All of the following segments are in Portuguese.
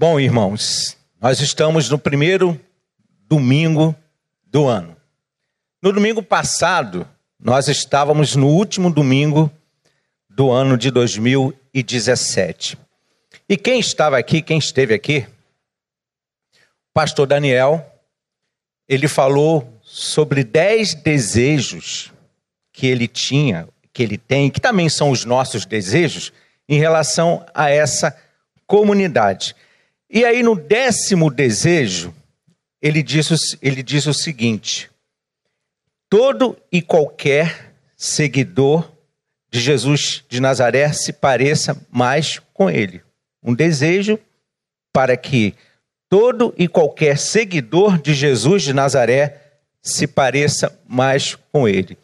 Bom, irmãos, nós estamos no primeiro domingo do ano. No domingo passado, nós estávamos no último domingo do ano de 2017. E quem estava aqui, quem esteve aqui, o pastor Daniel, ele falou sobre dez desejos que ele tinha, que ele tem, que também são os nossos desejos, em relação a essa comunidade. E aí, no décimo desejo, ele diz, ele diz o seguinte: todo e qualquer seguidor de Jesus de Nazaré se pareça mais com ele. Um desejo para que todo e qualquer seguidor de Jesus de Nazaré se pareça mais com ele.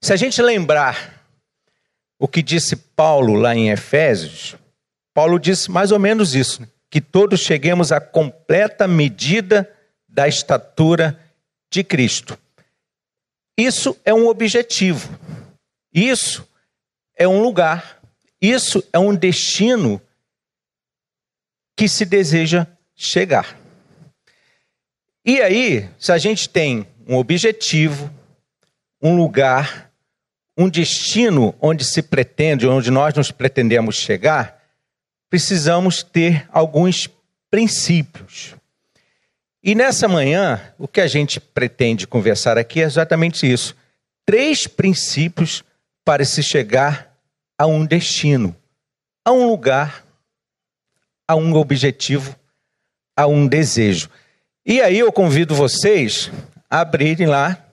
Se a gente lembrar o que disse Paulo lá em Efésios, Paulo disse mais ou menos isso, né? Que todos cheguemos à completa medida da estatura de Cristo. Isso é um objetivo. Isso é um lugar. Isso é um destino que se deseja chegar. E aí, se a gente tem um objetivo, um lugar, um destino onde se pretende, onde nós nos pretendemos chegar, precisamos ter alguns princípios. E nessa manhã, o que a gente pretende conversar aqui é exatamente isso: três princípios para se chegar a um destino, a um lugar, a um objetivo, a um desejo. E aí eu convido vocês a abrirem lá,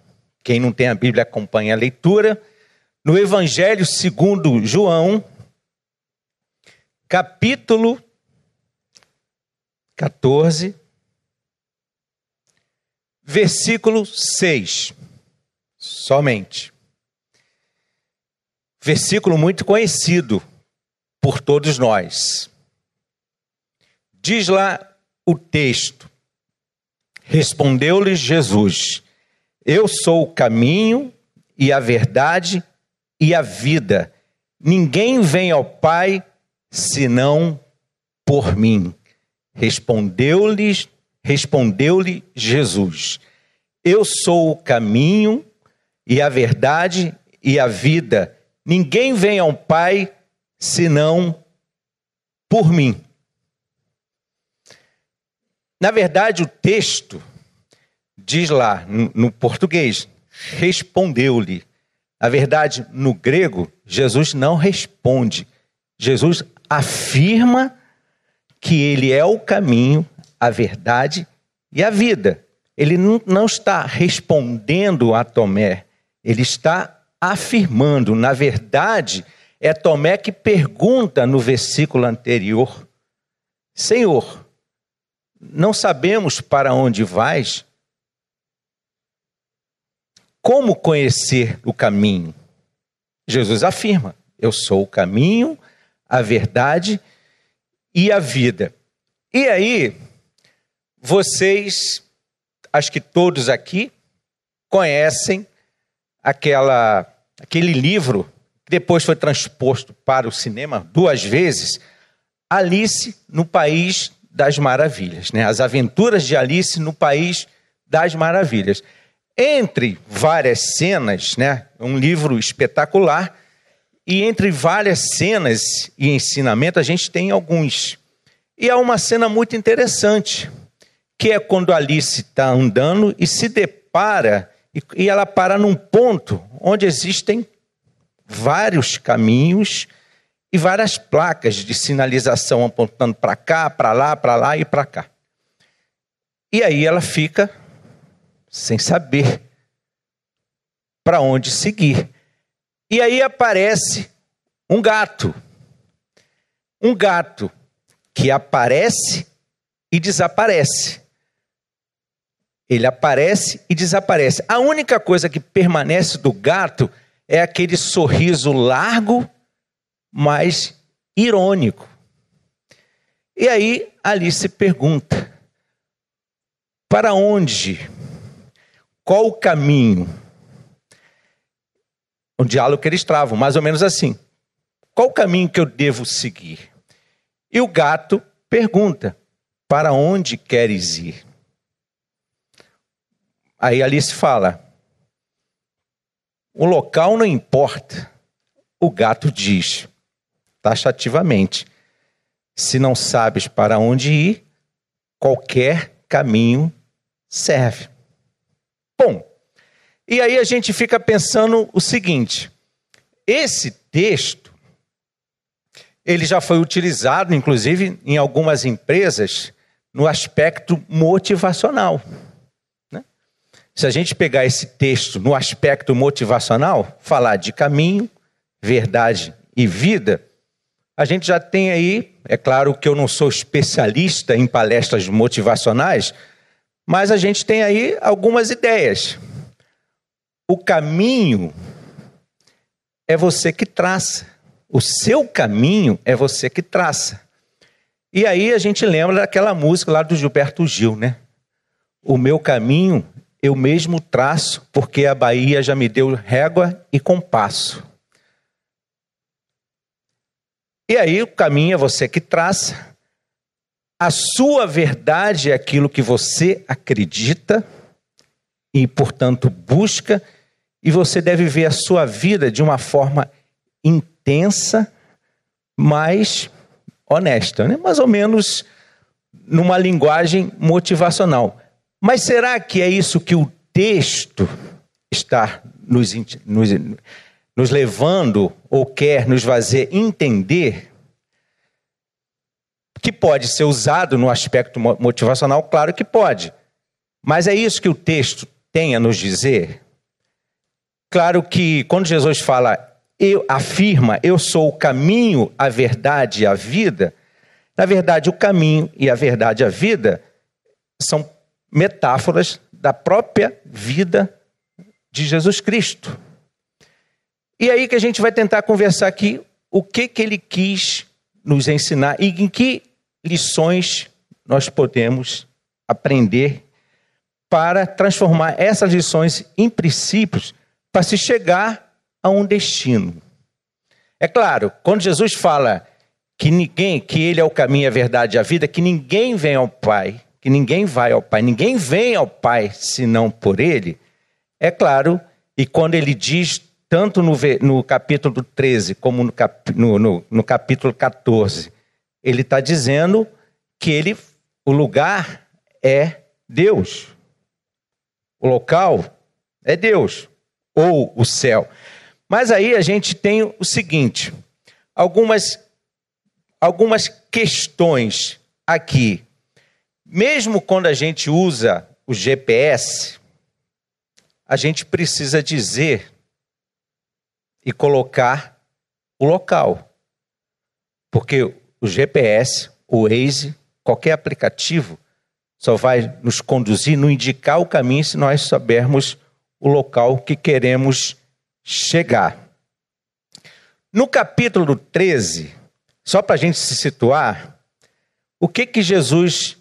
quem não tem a Bíblia acompanha a leitura, no Evangelho segundo João, capítulo 14, versículo 6. Somente. Versículo muito conhecido por todos nós. Diz lá o texto: Respondeu-lhes Jesus: Eu sou o caminho e a verdade e a vida. Ninguém vem ao Pai senão por mim. Respondeu-lhes Respondeu-lhe Jesus: Eu sou o caminho e a verdade e a vida. Ninguém vem ao Pai senão por mim. Na verdade, o texto diz lá no, português: respondeu-lhe. Na verdade, no grego, Jesus não responde. Jesus afirma que ele é o caminho, a verdade e a vida. Ele não está respondendo a Tomé, ele está afirmando. Na verdade, é Tomé que pergunta no versículo anterior: Senhor, não sabemos para onde vais? Como conhecer o caminho? Jesus afirma: Eu sou o caminho, a verdade e a vida. E aí, vocês, acho que todos aqui, conhecem aquela, aquele livro que depois foi transposto para o cinema duas vezes, Alice no País das Maravilhas, né? As Aventuras de Alice no País das Maravilhas. Entre várias cenas, né? Um livro espetacular. E entre várias cenas e ensinamento, a gente tem alguns. E há uma cena muito interessante que é quando Alice está andando e se depara, e ela para num ponto onde existem vários caminhos e várias placas de sinalização apontando para cá, para lá, para lá e para cá. E aí ela fica sem saber para onde seguir. E aí aparece um gato. Um gato que aparece e desaparece. Ele aparece e desaparece. A única coisa que permanece do gato é aquele sorriso largo, mas irônico. E aí Alice pergunta: para onde? Qual o caminho? Um diálogo que eles travam, mais ou menos assim: qual o caminho que eu devo seguir? E o gato pergunta: para onde queres ir? Aí Alice fala: o local não importa. O gato diz, taxativamente: se não sabes para onde ir, qualquer caminho serve. Bom, e aí a gente fica pensando o seguinte: esse texto ele já foi utilizado, inclusive, em algumas empresas no aspecto motivacional. Né? Se a gente pegar esse texto no aspecto motivacional, falar de caminho, verdade e vida, a gente já tem aí, é claro que eu não sou especialista em palestras motivacionais, mas a gente tem aí algumas ideias. O caminho é você que traça. O seu caminho é você que traça. E aí a gente lembra daquela música lá do Gilberto Gil, né? O meu caminho eu mesmo traço, porque a Bahia já me deu régua e compasso. E aí o caminho é você que traça. A sua verdade é aquilo que você acredita e, portanto, busca, e você deve ver a sua vida de uma forma intensa mas honesta, né? mais ou menos numa linguagem motivacional. Mas será que é isso que o texto está nos, nos, nos levando ou quer nos fazer entender? Que pode ser usado no aspecto motivacional, claro que pode. Mas é isso que o texto tem a nos dizer? Claro que quando Jesus fala eu, afirma eu sou o caminho, a verdade e a vida, na verdade, o caminho e a verdade e a vida são metáforas da própria vida de Jesus Cristo. E aí que a gente vai tentar conversar aqui o que, que ele quis nos ensinar e em que lições nós podemos aprender para transformar essas lições em princípios para se chegar a um destino. É claro, quando Jesus fala que ninguém, que ele é o caminho, a verdade e a vida, que ninguém vem ao Pai, que ninguém vai ao Pai, ninguém vem ao Pai senão por ele, é claro, e quando ele diz, tanto no, no capítulo 13 como no, cap, no, no, no capítulo 14, ele está dizendo que ele, o lugar é Deus. O local é Deus, ou o céu. Mas aí a gente tem o seguinte: algumas, algumas questões aqui. Mesmo quando a gente usa o GPS, a gente precisa dizer e colocar o local. Porque o GPS, o Waze, qualquer aplicativo, só vai nos conduzir, nos indicar o caminho se nós soubermos o local que queremos chegar. No capítulo 13, só para a gente se situar, o que que Jesus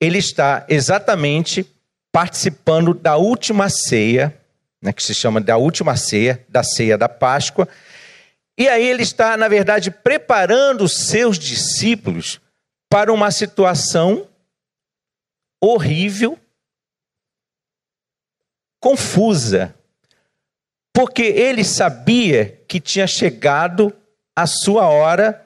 ele está exatamente participando da última ceia, né, que se chama da última ceia, da ceia da Páscoa, e aí ele está, na verdade, preparando os seus discípulos para uma situação horrível, confusa, porque ele sabia que tinha chegado a sua hora,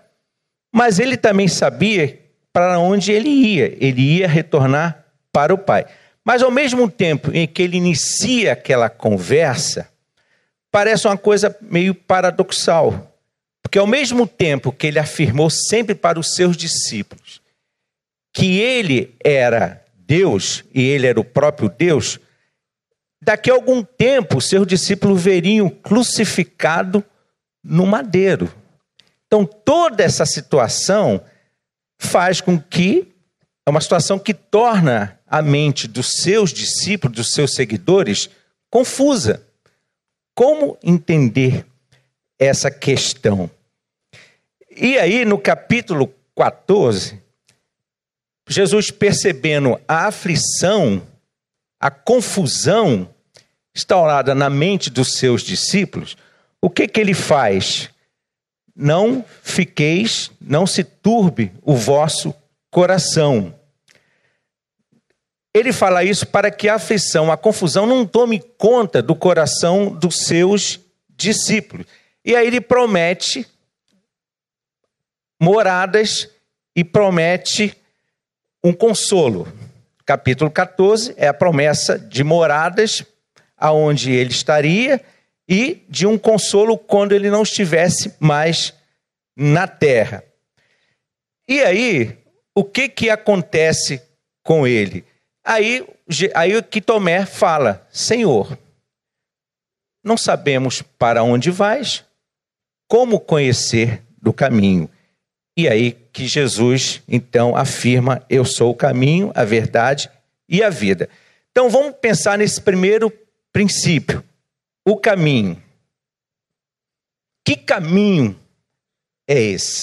mas ele também sabia para onde ele ia. Ele ia retornar para o Pai. Mas ao mesmo tempo em que ele inicia aquela conversa, parece uma coisa meio paradoxal. Porque ao mesmo tempo que ele afirmou sempre para os seus discípulos que ele era Deus e ele era o próprio Deus, Daqui a algum tempo, seus discípulos veriam crucificado no madeiro. Então, toda essa situação faz com que é uma situação que torna a mente dos seus discípulos, dos seus seguidores, confusa. Como entender essa questão? E aí, no capítulo 14, Jesus percebendo a aflição a confusão instaurada na mente dos seus discípulos, o que, que ele faz? Não fiqueis, não se turbe o vosso coração. ele fala isso para que a aflição, a confusão não tome conta do coração dos seus discípulos. E aí ele promete moradas e promete um consolo. Capítulo 14 é a promessa de moradas aonde ele estaria e de um consolo quando ele não estivesse mais na terra. E aí, o que que acontece com ele? Aí, aí que Tomé fala: Senhor, não sabemos para onde vais, como conhecer do caminho. E aí que Jesus então afirma: Eu sou o caminho, a verdade e a vida. Então vamos pensar nesse primeiro princípio, o caminho. Que caminho é esse?